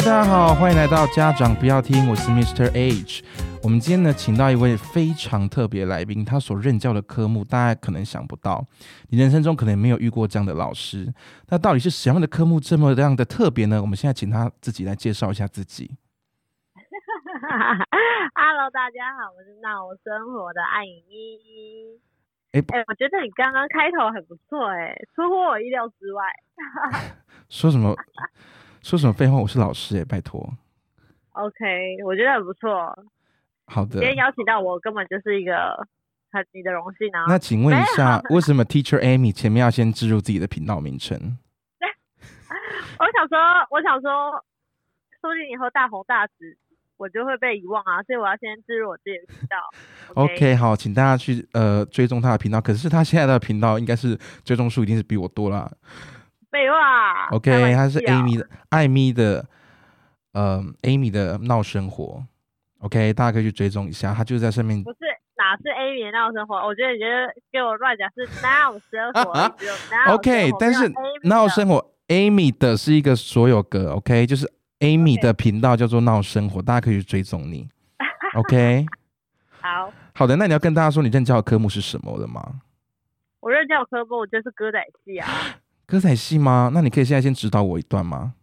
大家好，欢迎来到家长不要听，我是 Mr. H。我们今天呢，请到一位非常特别来宾，他所任教的科目，大家可能想不到，你人生中可能没有遇过这样的老师。那到底是什么样的科目这么样的特别呢？我们现在请他自己来介绍一下自己。Hello，大家好，我是闹生活的艾颖依。哎哎、我觉得你刚刚开头很不错，哎，出乎我意料之外。说什么说什么废话？我是老师哎，拜托。OK，我觉得很不错。好的今，天邀请到我，根本就是一个很你的荣幸啊。那请问一下，为什么 Teacher Amy 前面要先置入自己的频道名称？我想说，我想说，说不定以后大红大紫，我就会被遗忘啊，所以我要先置入我自己的频道。OK，好，请大家去呃追踪他的频道。可是他现在的频道应该是追踪数一定是比我多啦。废话。OK，他是 Amy 的艾米的呃 Amy 的闹生活。OK，大家可以去追踪一下，他就是在上面不是哪是 Amy 的闹生活？我觉得你觉得给我乱讲是闹生活，OK，但是闹生活 Amy 的是一个所有格，OK，就是 Amy 的频道叫做闹生活，大家可以去追踪你。OK，好，好的，那你要跟大家说你任教的科目是什么了吗？我任教科目就是歌仔戏啊，歌仔戏吗？那你可以现在先指导我一段吗？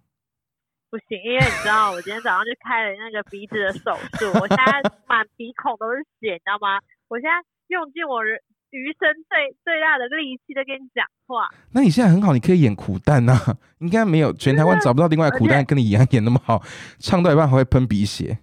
不行，因为你知道我今天早上就开了那个鼻子的手术，我现在满鼻孔都是血，你知道吗？我现在用尽我人余生最最大的力气在跟你讲话。那你现在很好，你可以演苦旦呐、应该没有全台湾找不到另外苦旦跟你一样演那么好，唱到一半还会喷鼻血。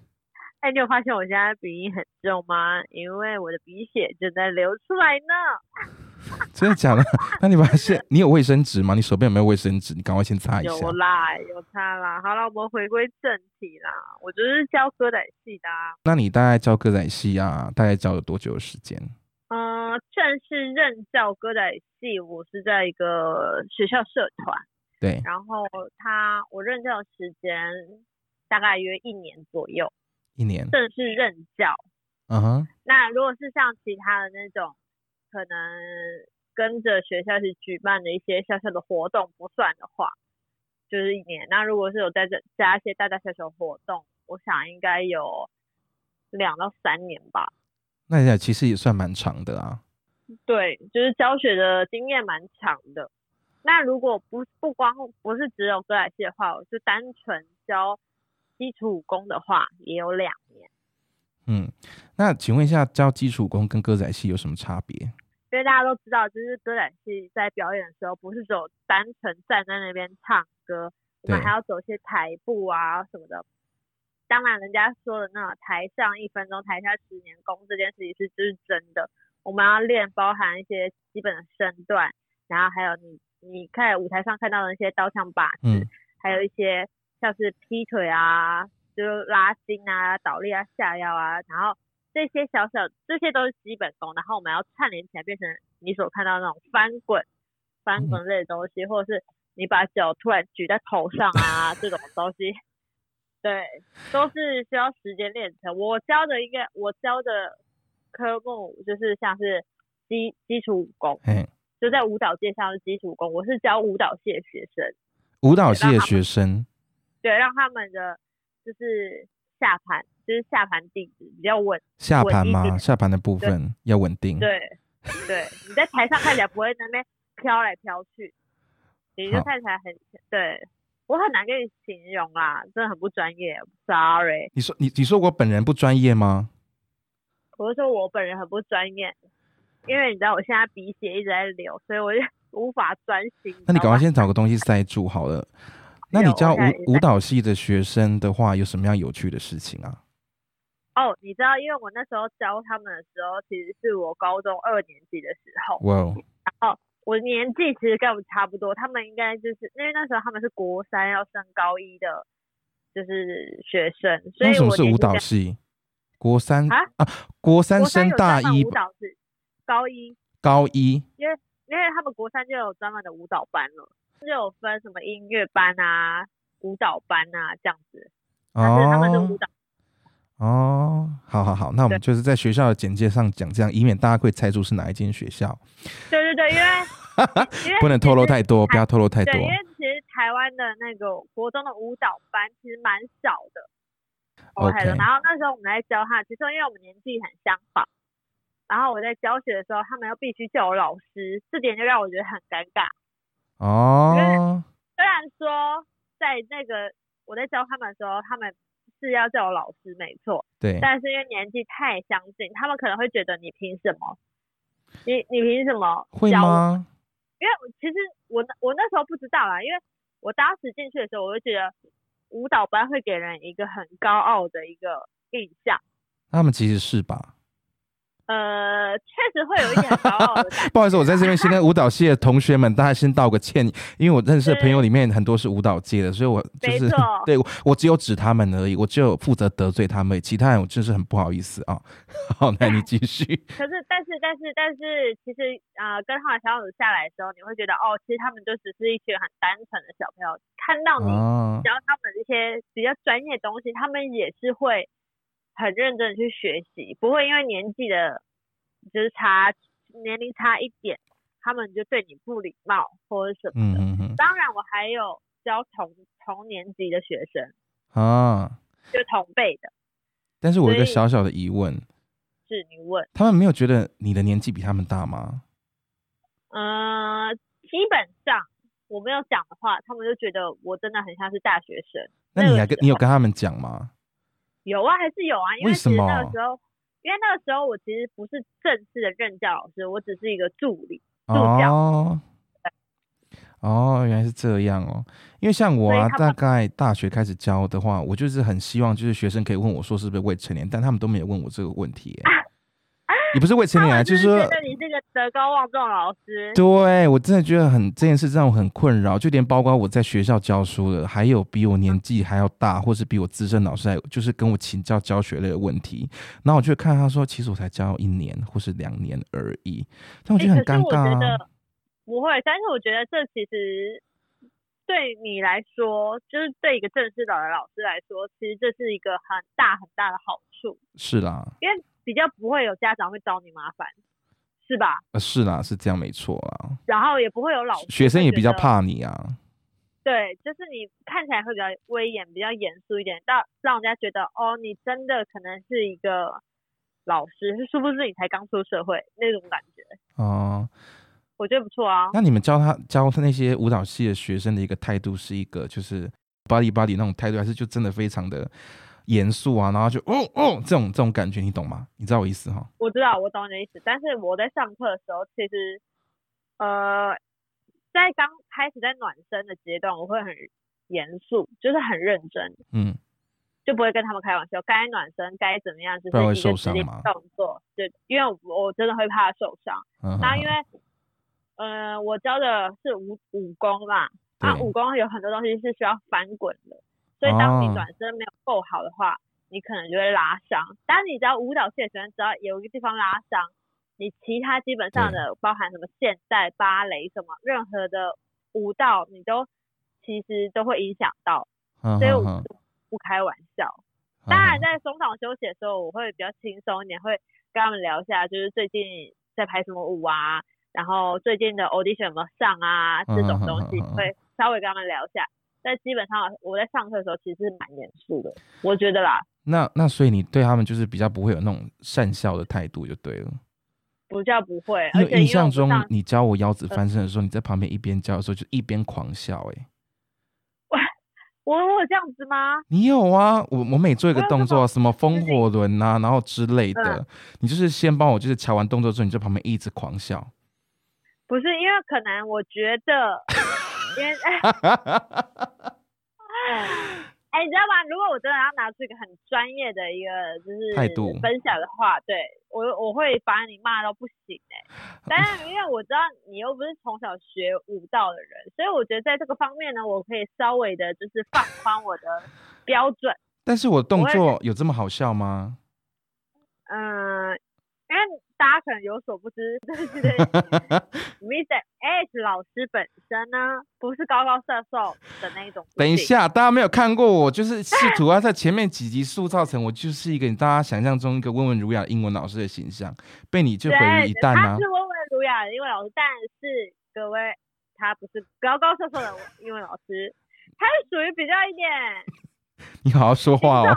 哎，你有发现我现在鼻音很重吗？因为我的鼻血正在流出来呢。真的假的？那你把它现，你有卫生纸吗？你手边有没有卫生纸？你赶快先擦一下有。啦，有擦啦。好了，我们回归正题啦。我就是教歌仔戏的啊。那你大概教歌仔戏啊，大概教了多久的时间？嗯、正式任教歌仔戏，我是在一个学校社团，对，然后他我任教的时间大概约一年左右，一年。正式任教。嗯哼，那如果是像其他的那种，可能跟着学校去举办的一些小小的活动不算的话，就是一年。那如果是有在这加一些大大小小活动，我想应该有两到三年吧。那也其实也算蛮长的啊。对，就是教学的经验蛮长的。那如果不不光不是只有歌仔戏的话，我就单纯教基础武功的话，也有两年。嗯，那请问一下，教基础功跟歌仔戏有什么差别？因为大家都知道，就是歌仔戏在表演的时候，不是只有单纯站在那边唱歌，我们对还要走一些台步啊什么的。当然，人家说的那种台上一分钟，台下十年功这件事情是就是真的。我们要练包含一些基本的身段，然后还有你你看舞台上看到的那些刀枪把子，嗯还有一些像是劈腿啊，就是拉筋啊、倒立啊、下腰啊，然后这些小小这些都是基本功，然后我们要串联起来变成你所看到的那种翻滚、翻滚类的东西，或者是你把脚突然举在头上啊这种东西，对，都是需要时间练成。我教的应该我教的科目就是像是基基础武功，嘿，就在舞蹈界上是基础武功，我是教舞蹈系的学生。舞蹈系的学生，对，让他们的就是下盘，就是下盘地址比较稳。下盘吗？下盘的部分要稳定。对，对，你在台上看起来不会在那边飘来飘去，你就看起来很对。我很难跟你形容啊，真的很不专业，sorry。你说你你说我本人不专业吗？我是说我本人很不专业，因为你知道我现在鼻血一直在流，所以我就无法专心。那你赶快先找个东西塞住好了。那你教舞舞蹈系的学生的话，有什么样有趣的事情啊？哦，你知道，因为我那时候教他们的时候，其实是我高中二年级的时候，哇哦，我年纪其实跟我们差不多，他们应该就是因为那时候他们是国三要升高一的，就是学生，所那以什么是舞蹈系？国三啊国三国三升大一舞蹈是高一，高一因为因为他们国三就有专门的舞蹈班了，就有分什么音乐班啊、舞蹈班啊这样子，但是他们是舞哦蹈。哦，好好好，那我们就是在学校的简介上讲这样，以免大家会猜出是哪一间学校，对对对，因为不能透露太多，不要透露太多对，。因为其实台湾的那个国中的舞蹈班其实蛮少的。OK 然后那时候我们在教他，其实因为我们年纪很相仿，然后我在教学的时候，他们又必须叫我老师，这点就让我觉得很尴尬。哦，虽然说在那个我在教他们的时候，他们是要叫我老师没错，对，但是因为年纪太相近，他们可能会觉得你凭什么？你你凭什么会？吗？因为其实我那我那时候不知道啦，因为我当时进去的时候，我就觉得舞蹈班会给人一个很高傲的一个印象，他们其实是吧？呃，确实会有一点 高傲的感觉。不好意思，我在这边先跟舞蹈系的同学们，大家先道个歉，因为我认识的朋友里面很多是舞蹈界的，所以我就是 对我我只有指他们而已，我只有负责得罪他们，其他人我真是很不好意思啊。好，那你继续。可是，但是，但是，但是，其实，呃，跟他们相处下来的时候，你会觉得，哦，其实他们就只是一群很单纯的小朋友，看到你哦，教他们一些比较专业的东西，他们也是会很认真的去学习，不会因为年纪的，就是差年龄差一点，他们就对你不礼貌或者什么的。嗯嗯嗯，当然，我还有教同同年级的学生，啊，就同辈的，但是我有一个小小的疑问，是你问，他们没有觉得你的年纪比他们大吗？呃，基本上我没有讲的话，他们就觉得我真的很像是大学生。那你还跟你有跟他们讲吗？有啊，还是有啊，因为为其实什么那个时候，因为那个时候我其实不是正式的任教老师，我只是一个助理。助教哦，哦，原来是这样哦。因为像我大概大学开始教的话，我就是很希望就是学生可以问我说是不是未成年，但他们都没有问我这个问题耶。你不是未成年啊，就是是说觉，得你是个德高望重的老师。对我真的觉得很这件事让我很困扰，就连包括我在学校教书的，还有比我年纪还要大，或是比我资深老师来，就是跟我请教教学类的问题，然后我就会看他说，其实我才教一年或是两年而已，但我觉得很尴尬啊。觉得不会，但是我觉得这其实对你来说，就是对一个正式的老师来说，其实这是一个很大很大的好处，是啦，因为比较不会有家长会找你麻烦，是吧？呃是啦，是这样没错啊。然后也不会有老师学生也比较怕你啊。对，就是你看起来会比较威严、比较严肃一点，让让人家觉得哦，你真的可能是一个老师，是不是你才刚出社会那种感觉，哦、我觉得不错啊。那你们教他教他那些舞蹈系的学生的一个态度是一个就是 body body 那种态度，还是就真的非常的严肃啊？然后就哦哦这种这种感觉，你懂吗？你知道我意思哈？我知道，我懂你的意思，但是我在上课的时候，其实呃，在刚开始在暖身的阶段，我会很严肃，就是很认真，嗯，就不会跟他们开玩笑，该暖身该怎么样，就是一个指令受伤吗动作，对，因为我我真的会怕受伤。嗯那因为呃，我教的是武武功嘛，啊，武功有很多东西是需要翻滚的，所以当你哦转身没有够好的话，你可能就会拉伤。当然，你只要舞蹈系的学生，只要有一个地方拉伤，你其他基本上的包含什么现代芭蕾什么任何的舞蹈，你都其实都会影响到，嗯所以我不开玩笑。嗯当然，在中场休息的时候，我会比较轻松一点，会跟他们聊一下，就是最近在排什么舞啊，然后最近的 audition 有没有上啊，这种东西会稍微跟他们聊一下。但基本上我在上课的时候其实是蛮严肃的，我觉得啦，那那所以你对他们就是比较不会有那种善笑的态度就对了。不叫不会，因为而且印象中你教我腰子翻身的时候，你在旁边一边教的时候就一边狂笑、欸，我我有这样子吗？你有啊？我我每做一个动作，什么风火轮啊，然后之类的，嗯你就是先帮我就是瞧完动作之后，你在旁边一直狂笑。不是，因为可能我觉得，因为 哎，你知道吗？如果我真的要拿出一个很专业的一个就是态度分享的话，对我我会把你骂到不行哎、但是因为我知道你又不是从小学舞蹈的人，所以我觉得在这个方面呢，我可以稍微的就是放宽我的标准。但是我动作有这么好笑吗？嗯，因为大家可能有所不知，就是 Mr. H 老师本身呢，不是高高瘦瘦的那一种。等一，下，大家没有看过我，就是试图要在前面几集塑造成我就是一个大家想象中一个温文儒雅的英文老师的形象，被你就毁于一旦啊他是！温文儒雅的英文老师，但是各位，他不是高高瘦瘦的英文老师，他是属于比较一点 你好好说话哦，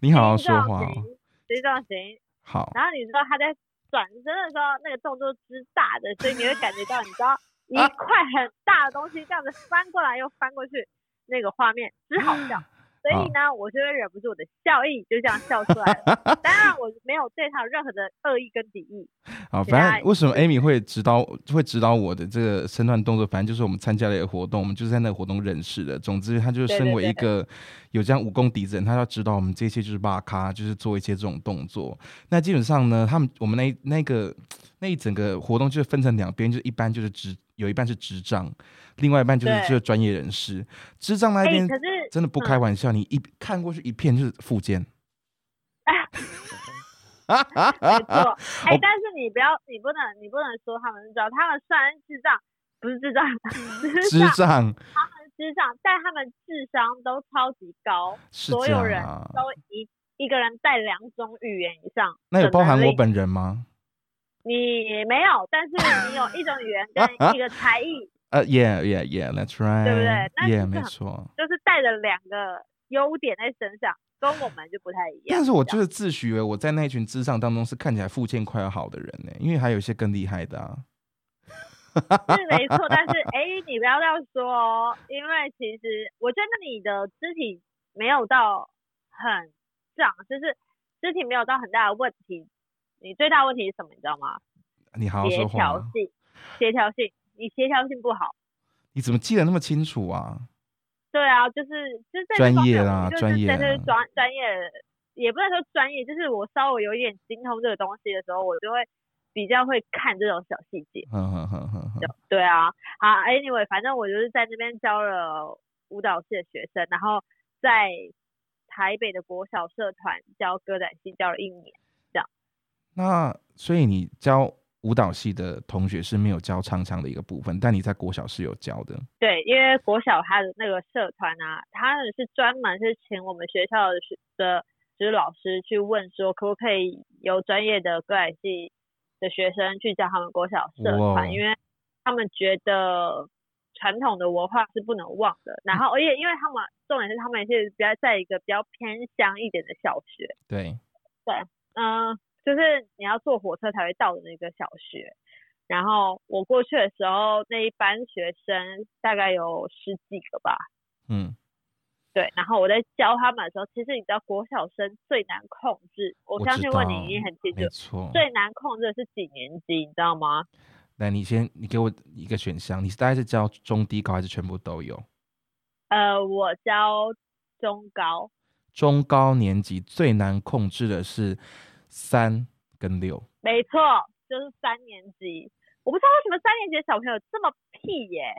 你好好说话哦。型形状型。好，然后你知道他在转身的时候，那个动作之大的，所以你会感觉到，你知道 一啊块很大的东西这样子翻过来又翻过去，那个画面之好笑。所以呢，我就会忍不住我的笑意，就这样笑出来了。当然，我没有对他有任何的恶意跟敌意。好，反正为什么 Amy 会指导会指导我的这个身段动作？反正就是我们参加了一个活动，我们就是在那个活动认识的。总之，他就是身为一个有这样武功底子的人，他要指导我们这些就是巴咖，就是做一些这种动作。那基本上呢，他们我们那那个那一整个活动就是分成两边，就是一般就是智有一半是智障，另外一半就是对就是专业人士。智障那边可是真的不开玩笑，你一看过去一片就是附件。没错，哎、但是你不要，你不能，你不能说他们是智障，他们虽然智障，不是智障，智障，他们智障，但他们智商都超级高，所有人啊。都一一个人带两种语言以上。那有包含我？本人吗？你没有，但是你有一种语言跟一个才艺，呃、e yeah, yeah, that's right，对不对那 Yeah，没错。就是带着两个优点在身上，跟我们就不太一样。但是我就是自诩为我在那群智障当中是看起来附件快要好的人呢，因为还有一些更厉害的啊。是没错，但是哎、你不要这样说哦，因为其实我觉得你的肢体没有到很胀，就是肢体没有到很大的问题。你最大问题是什么？你知道吗？你好好协说话啊，调性，协调性，你协调性不好。你怎么记得那么清楚啊？对啊，就是就是在专业啦我就是专业在这啊专专业，也不能说专业，就是我稍微有一点精通这个东西的时候，我就会比较会看这种小细节。哼哼哼哼哼，对啊，好，anyway，反正我就是在那边教了舞蹈系的学生，然后在台北的国小社团教歌仔戏教了一年。那所以你教舞蹈系的同学是没有教唱腔的一个部分，但你在国小是有教的。对，因为国小他的那个社团啊，他们是专门是请我们学校的学的，就是老师去问说，可不可以有专业的歌仔戏的学生去教他们国小社团，因为他们觉得传统的文化是不能忘的。然后，而且因为他们重点是他们也是比较在一个比较偏乡一点的小学，对，嗯、就是你要坐火车才会到的那个小学。然后我过去的时候，那一班学生大概有十几个吧，嗯，对。然后我在教他们的时候，其实你知道国小生最难控制，我我相信问你道一定很清楚。最难控制的是几年级，你知道吗？来，你先，你给我一个选项，你大概是教中低高还是全部都有？呃，我教中高，中高年级最难控制的是三跟六。没错，就是三年级。我不知道为什么三年级的小朋友这么屁耶、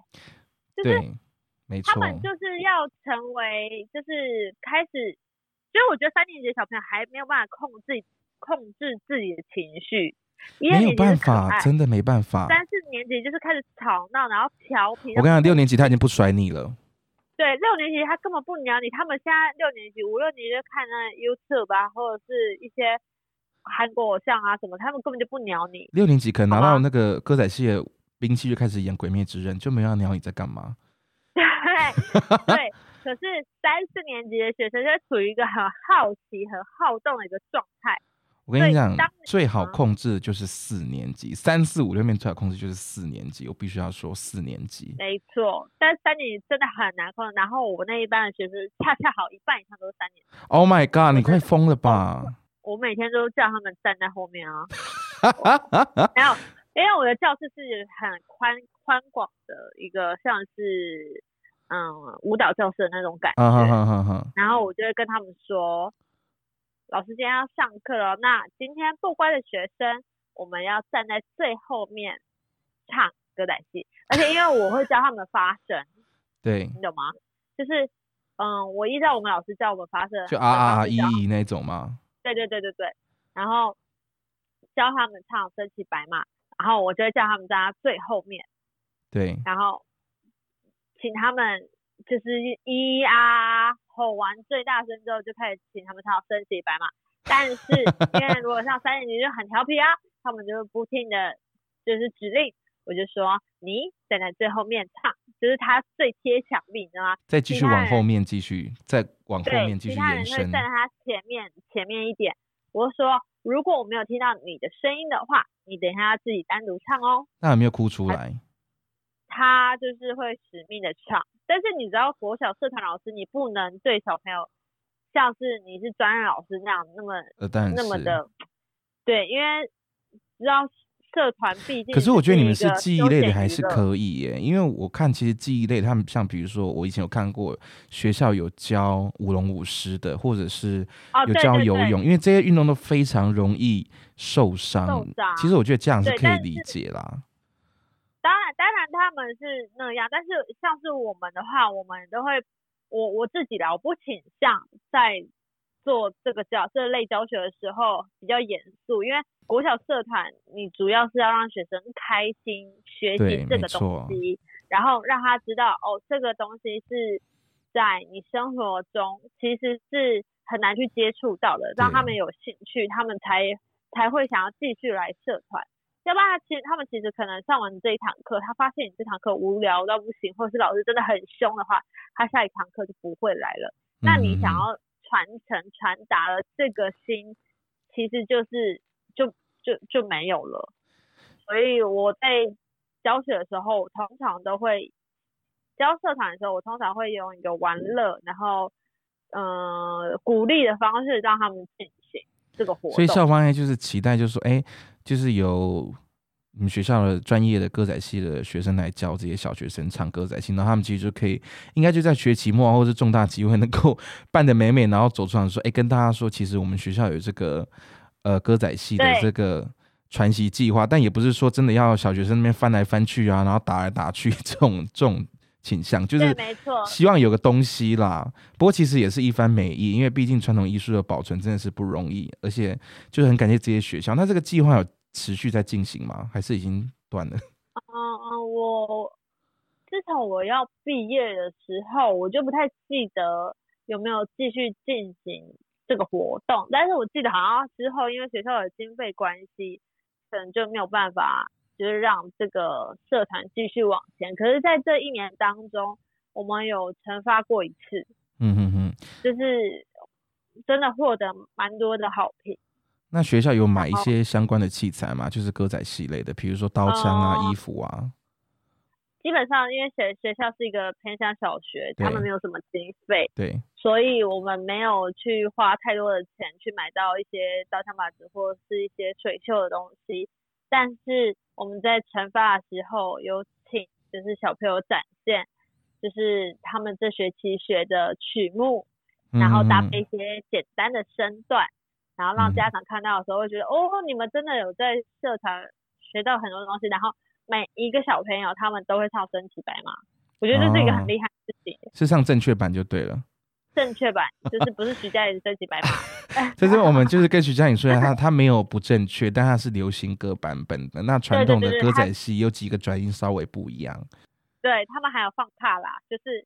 就是对，没错。他们就是要成为，就是开始，所以我觉得三年级的小朋友还没有办法控制控制自己的情绪，没有办法，真的没办法。三四年级就是开始吵闹，然后调皮。我跟你讲，六年级他已经不甩你了。对六年级他根本不鸟你，他们现在六年级、五六年级就看那 YouTube 啊，或者是一些韩国偶像啊什么，他们根本就不鸟你。六年级可能拿到那个歌仔戏的兵器，就开始演《鬼灭之刃》，就没有要鸟你在干嘛。对 对，可是三四年级的学生就处于一个很好奇、很好动的一个状态。我跟你讲，最好嗯控制的就是四年级，三四五六面最好控制就是四年级。我必须要说四年级。没错，但三年级真的很难控制。然后我那一班的学生恰恰好一半以上都是三年级，Oh my god！你快疯了吧？我每天都叫他们站在后面啊。没有，因为我的教室是很宽宽广的一个，像是嗯舞蹈教室的那种感觉。然后我就会跟他们说，老师今天要上课了，那今天不乖的学生，我们要站在最后面唱歌仔戏，而且因为我会教他们发声，对，你懂吗？就是嗯，我依照我们老师教我们发声，就啊啊啊一一一那种吗？对对对对对，然后教他们唱《身骑白马》，然后我就会叫他们站在最后面，对，然后请他们就是咿啊吼完最大声之后，就开始请他们唱《身骑白马》。但是因为如果像三年级就很调皮啊，他们就不听的，就是指令，我就说你站在最后面唱，就是他最贴墙壁，你知道吗？再继续往后面继续，再往后，面继续其他人延伸会站。在他前面前面一点。我就说，如果我没有听到你的声音的话，你等一下要自己单独唱哦。那有没有哭出来？他就是会使命的唱，但是你知道国小社团老师，你不能对小朋友像是你是专任老师那样那么呃。那么的，对，因为知道社团毕竟可是我觉得你们是记忆类的还是可以耶，因为我看其实记忆类，他们像比如说我以前有看过学校有教舞龙舞狮的，或者是哦，有对对对教游泳，因为这些运动都非常容易受伤。受伤其实我觉得这样是可以理解啦。当然，当然他们是那样，但是像是我们的话，我们都会，我我自己啦，我不倾向在做这个教这类教学的时候比较严肃，因为国小社团你主要是要让学生开心学对习这个东西，然后让他知道哦，这个东西是在你生活中其实是很难去接触到的，让他们有兴趣，他们才才会想要继续来社团。要不然，其实他们其实可能上完这一堂课，他发现你这堂课无聊到不行，或者是老师真的很凶的话，他下一堂课就不会来了。那你想嗯要传承、传达了这个心，其实就是就就就没有了。所以我在教学的时候，我通常都会教社团的时候，我通常会用一个玩乐，然后呃鼓励的方式让他们进行这个活动。所以校方呢就是期待，就是说，哎、就是有你们学校的专业的歌仔戏的学生来教这些小学生唱歌仔戏，然后他们其实就可以，应该就在学期末啊或者是重大机会能够办得美美，然后走出来说，哎、跟大家说，其实我们学校有这个呃歌仔戏的这个。传习计划，但也不是说真的要小学生那边翻来翻去啊，然后打来打去这种这种倾向，就是，没错，希望有个东西啦。不过其实也是一番美意，因为毕竟传统艺术的保存真的是不容易，而且就是很感谢这些学校。那这个计划有持续在进行吗？还是已经断了？嗯嗯，我自从我要毕业的时候，我就不太记得有没有继续进行这个活动，但是我记得好像之后因为学校的经费关系，可能就没有办法，就是让这个社团继续往前。可是，在这一年当中，我们有惩罚过一次，嗯哼哼。就是真的获得蛮多的好评。那学校有买一些相关的器材吗？就是歌仔戏类的，比如说刀枪啊、哦。衣服啊。基本上，因为学学校是一个偏向小学，他对们没有什么经费，对，所以我们没有去花太多的钱去买到一些刀枪把子或是一些水袖的东西，但是我们在惩罚的时候有请就是小朋友展现，就是他们这学期学的曲目，然后搭嗯。配一些简单的身段，然后让家长看到的时候会觉得、哦，你们真的有在社团学到很多东西，然后每一个小朋友他们都会唱升旗白马，我觉得这是一个哦很厉害的事情。是上正确版就对了。正确版就是不是徐佳莹的身骑白马，在这边我们就是跟徐佳莹说一下，他他没有不正确，但他是流行歌版本的。那传统的歌仔戏有几个转音稍微不一样。对他们还有放帕啦，就是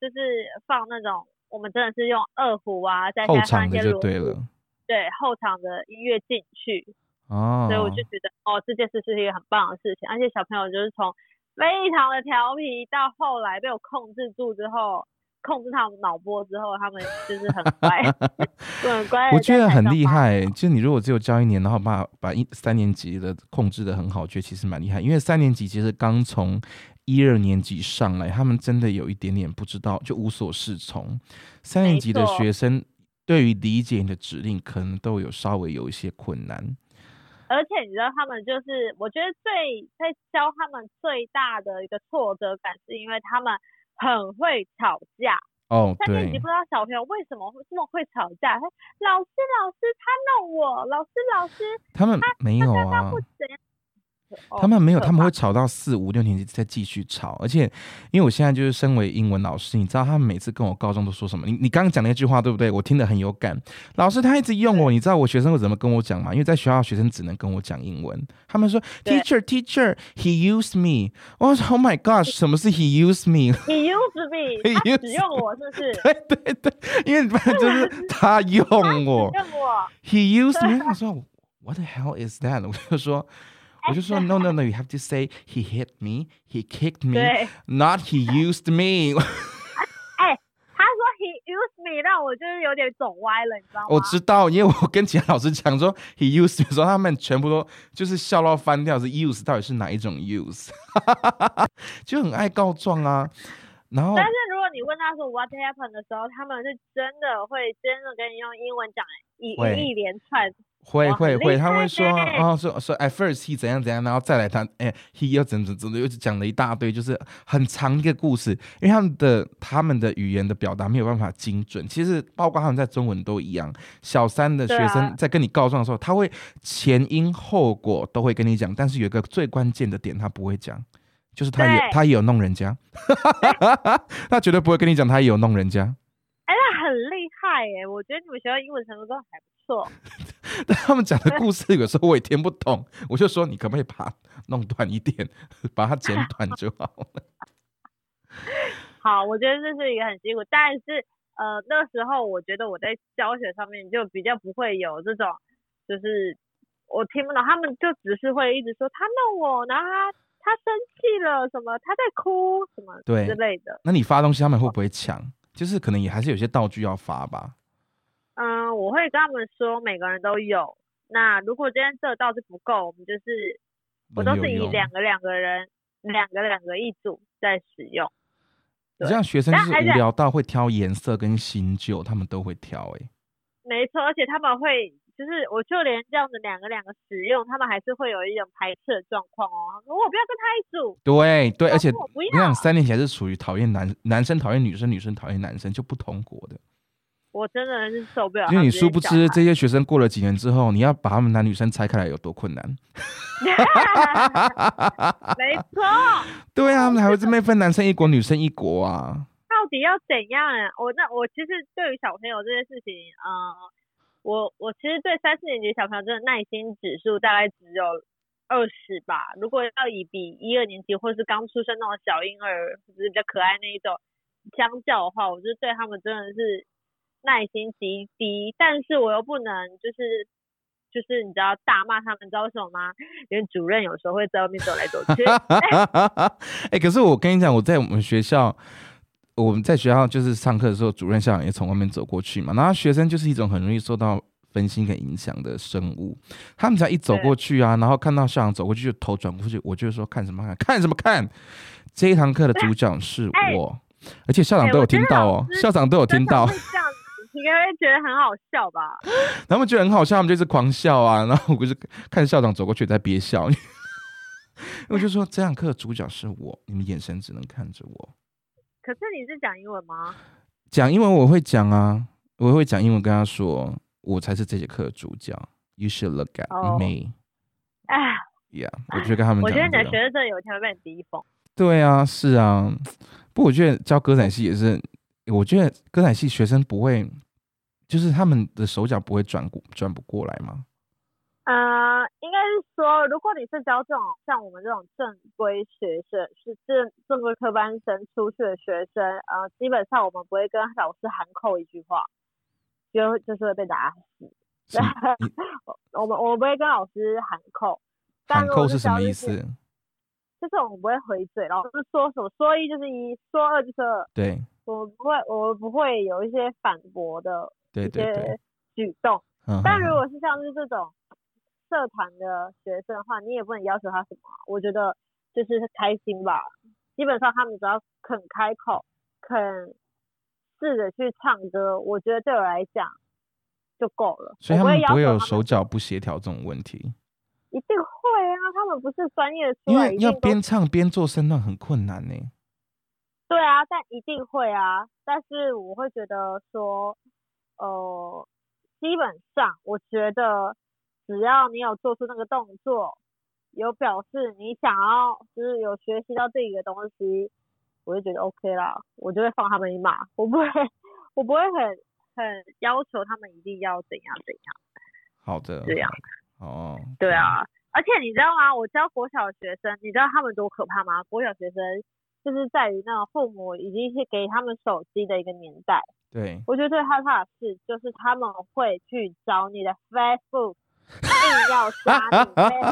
就是放那种我们真的是用二胡啊，再后加上场的就一些锣鼓，对后场的音乐进去，哦，所以我就觉得哦，这件事是一个很棒的事情，而且小朋友就是从非常的调皮，到后来被我控制住之后，控制他们脑波之后，他们就是很乖，就很乖。我觉得很厉害、欸，就你如果只有教一年，然后把把一三年级的控制的很好，我觉得其实蛮厉害。因为三年级其实刚从一二年级上来，他们真的有一点点不知道，就无所适从。三年级的学生对于理解你的指令，可能都有稍微有一些困难。而且你知道，他们就是我觉得最在教他们最大的一个挫折感，是因为他们很会吵架。哦，对三年级不，知道小朋友为什么会这么会吵架，他老师老师他弄我，老师老师他们没有啊刚刚不，怎样。哦他们没有，他们会吵到四五六年级再继续吵，而且因为我现在就是身为英文老师，你知道他们每次跟我高中都说什么？你你刚刚讲那句话对不对？我听得很有感。老师他一直用我，你知道我学生会怎么跟我讲吗？因为在学校学生只能跟我讲英文，他们说 Teacher Teacher he used me。我说 Oh my gosh，什么是 he used me？He used me，He 使用我是不是？对对对，因为就是他用我用我，，he used me。我说 What the hell is that？我就说我就说 no no no，you have to say he hit me，he kicked me，not，he used me。他说 he used me，让我就是有点走歪了，你知道吗？我知道，因为我跟其他老师讲说 he used me 的时候，他们全部都就是笑到翻掉，是 use 到底是哪一种 use，就很爱告状啊。然后但是如果你问他说 what happened 的时候，他们是真的会真的跟你用英文讲一一连串，会会会，他会说呢哦，说说 at first he 怎样怎样，然后再来他哎 he 又怎怎怎的，又讲了一大堆，就是很长一个故事，因为他们的他们的语言的表达没有办法精准，其实包括他们在中文都一样。小三的学生在跟你告状的时候，他会前因后果都会跟你讲，但是有一个最关键的点他不会讲。就是他也他也有弄人家，他绝对不会跟你讲他也有弄人家，耶！我觉得你们学校英文程度都还不错。但他们讲的故事有时候我也听不懂，我就说你可不可以把它弄短一点，把它剪短就好了。好，我觉得这是一个很辛苦，但是呃那时候我觉得我在教学上面就比较不会有这种，就是我听不懂，他们就只是会一直说他弄我，然后他他生气了什么，他在哭什么对之类的。那你发东西他们会不会抢？就是可能也还是有些道具要发吧。嗯，我会跟他们说每个人都有。那如果今天这个道具不够，我们就是我都是以两个两个人两个两个一组在使用。你这样学生就是无聊到会挑颜色跟新旧，他们都会挑、欸。没错，而且他们会，就是我就连这样子两个两个使用，他们还是会有一种排斥的状况哦。我不要跟他一组，对对，而且我不要你想，三年前是属于讨厌男男生讨厌女生，女生讨厌男生，就不同国的。我真的是受不了因为。你殊不知，这些学生过了几年之后，你要把他们男女生拆开来有多困难。没错，对啊，他们还会这边分男生一国、女生一国啊。到底要怎样啊？我那我其实对于小朋友这件事情，呃，我我其实对三四年级小朋友真的耐心指数大概只有二十吧。如果要以比一二年级或是刚出生那种小婴儿，就是比较可爱那一种相较的话，我就对他们真的是耐心极低。但是我又不能就是。就是你知道大骂他们，你知道为什么吗？因为主任有时候会在外面走来走去。哎、可是我跟你讲，我在我们学校，我们在学校就是上课的时候，主任校长也从外面走过去嘛。然后学生就是一种很容易受到分心跟影响的生物，他们只要一走过去啊，然后看到校长走过去就头转过去，我就说看什么看，看什么看。这一堂课的主讲是哎我，而且校长都有听到哦，校长都有听到应该会觉得很好笑吧？他们觉得很好笑，他们就是狂笑啊。然后我就是看校长走过去在憋笑，我就说这堂课的主角是我，你们眼神只能看着我。可是你是讲英文吗？讲英文我会讲啊，我会讲英文跟他说，我才是这节课的主角。You should look at 哦 me. 哎，Yeah，我就跟他们我讲我。觉得你的学生真的有一天会被你逼疯。对啊，是啊。不过我觉得教歌仔戏也是，我觉得歌仔戏学生不会，就是他们的手脚不会转过转不过来吗？呃，应该是说，如果你是教这种像我们这种正规学生，是正正规科班生出去的学生，呃，基本上我们不会跟老师喊扣一句话，就就是会被打死。是你 我们我们不会跟老师喊扣，但扣是什么意思？就是我们不会回嘴，老师说什么说一就是一，说二就是二，对我们不会我们不会有一些反驳的一对对对些。举动。嗯但如果是像是这种社团的学生的话，你也不能要求他什么啊、我觉得就是开心吧。基本上他们只要肯开口，肯试着去唱歌，我觉得对我来讲就够了。所以他们不会有手脚不协调这种问题，一定会啊，他们不是专业的因为要边唱边做声段很困难呢。对啊，但一定会啊。但是我会觉得说，呃，基本上我觉得只要你有做出那个动作，有表示你想要就是有学习到自己的东西，我就觉得 OK 啦，我就会放他们一马，我不会我不会很很要求他们一定要怎样怎样。好的，这样好哦，对啊，而且你知道吗？我教国小学生，你知道他们多可怕吗？国小学生就是在于那种父母已经是给他们手机的一个年代。对，我觉得最害怕的事，就是他们会去找你的 Facebook，硬要刷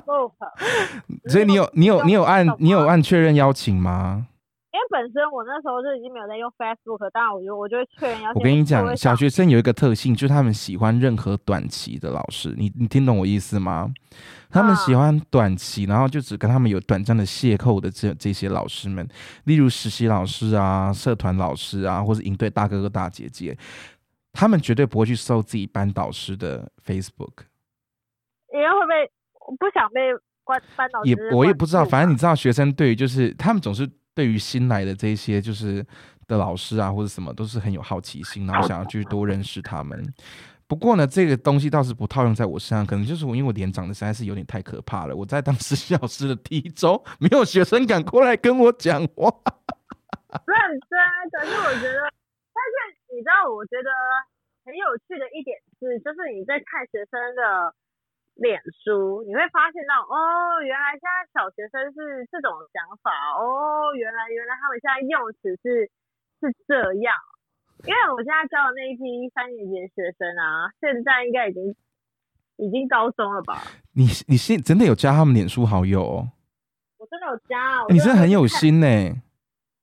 所以你有你有你有按你有按确认邀请吗？因为本身我那时候就已经没有在用 Facebook，当然我就我就会确认邀请。我跟你讲，小学生有一个特性，就是他们喜欢任何短期的老师。你你听懂我意思吗？他们喜嗯欢短期，然后就只跟他们有短暂的邂逅的这这些老师们，例如实习老师啊、社团老师啊，或是营队大哥哥大姐姐，他们绝对不会去搜自己班导师的 Facebook。因为会被我不想被关班导师也我也不知道，反正你知道，学生对于就是他们总是对于新来的这些就是的老师啊或者什么都是很有好奇心，然后想要去多认识他们。不过呢，这个东西倒是不套用在我身上，可能就是我因为我脸长得实在是有点太可怕了。我在当实习老师的第一周，没有学生敢过来跟我讲话。认真，可是我觉得，但是你知道，我觉得很有趣的一点是，就是你在看学生的脸书，你会发现到，哦，原来现在小学生是这种想法，哦，原来原来他们现在用词是是这样。因为我现在教的那一批三年级的学生啊，现在应该已经已经高中了吧？你你现真的有加他们脸书好友哦？我真的有加你真的很有心呢、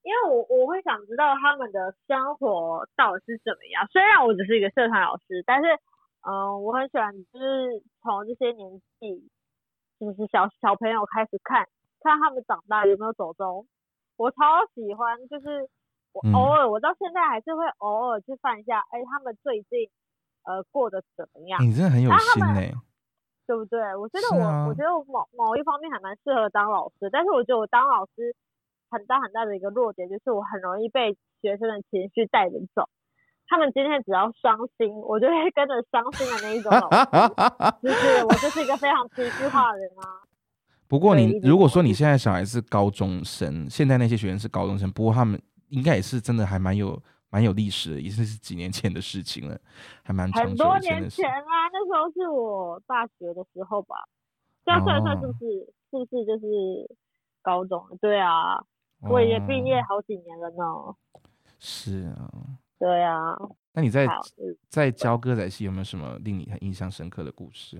因为我我会想知道他们的生活到底是怎么样。虽然我只是一个社团老师，但是嗯、呃我很喜欢就是从这些年纪，就是小小朋友开始看，看他们长大有没有走中。我超喜欢，就是我嗯偶尔、我到现在还是会偶尔去翻一下，哎，他们最近呃过得怎么样？你真的很有心呢、对不对？我觉得我、啊我觉得我某某一方面还蛮适合当老师，但是我觉得我当老师很大很大的一个弱点就是我很容易被学生的情绪带着走。他们今天只要伤心，我就会跟着伤心的那一种老师，就是我就是一个非常情绪化的人啊。不过你如果说你现在小孩是高中生，现在那些学生是高中生，不过他们应该也是真的还蛮有蛮有历史的，也是是几年前的事情了，还蛮很多年前。啊，那时候是我大学的时候吧，这样算一算是不哦是、是不是就是高中？对啊，我也毕业哦好几年了呢。是啊。对啊，那你在在教歌仔戏有没有什么令你很印象深刻的故事？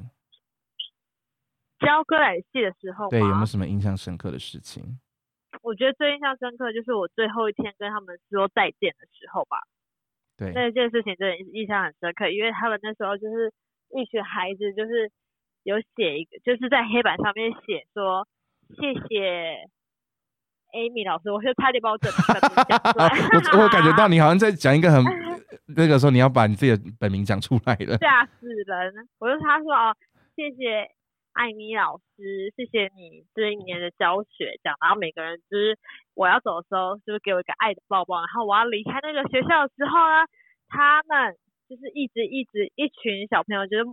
教歌仔戏的时候对，有没有什么印象深刻的事情？我觉得最印象深刻就是我最后一天跟他们说再见的时候吧。对，那件事情真的印象很深刻，因为他们那时候就是一群孩子，就是有写一个，就是在黑板上面写说谢谢 Amy 老师，我就差点把我整个本名讲出来。我我感觉到你好像在讲一个很 那个时候你要把你自己的本名讲出来了。吓死人！我就他说哦，谢谢艾米老师，谢谢你这一年的教学，这样，然后每个人就是我要走的时候，就是给我一个爱的抱抱，然后我要离开那个学校的时候呢，他们就是一直一直一群小朋友就是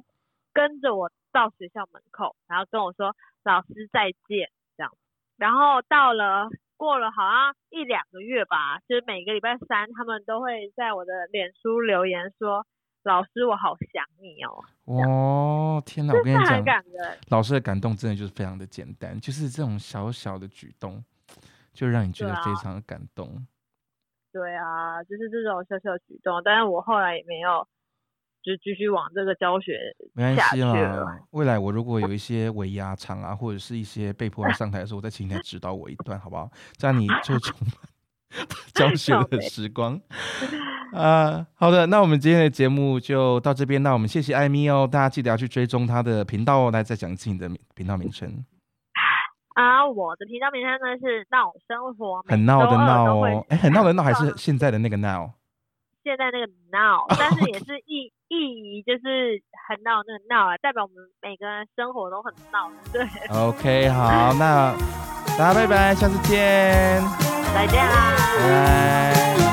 跟着我到学校门口，然后跟我说老师再见这样，然后到了。过了好像一两个月吧，就是每个礼拜三，他们都会在我的脸书留言说老师，我好想你哦，哦，天哪！我跟你讲，老师的感动真的就是非常的简单，就是这种小小的举动，就让你觉得非常的感动。对啊，就是这种小小的举动，但是我后来也没有就继续往这个教学没关系啦了。，未来我如果有一些尾牙场啊，或者是一些被迫要上台的时候，我再请你来指导我一段，好不好？这样你就充满 教学的时光。啊、好的，那我们今天的节目就到这边。那我们谢谢艾米哦，大家记得要去追踪她的频道哦。来，再讲一次你的频道名称，啊，我的频道名称呢是闹生活，很闹的闹哦。哎，很闹的闹还是上现在的那个闹？现在那个闹，但是也 是意意义就是很闹那个闹啊，代表我们每个人生活都很闹，对，OK，好，那大家拜拜，下次见，再见啦。拜拜。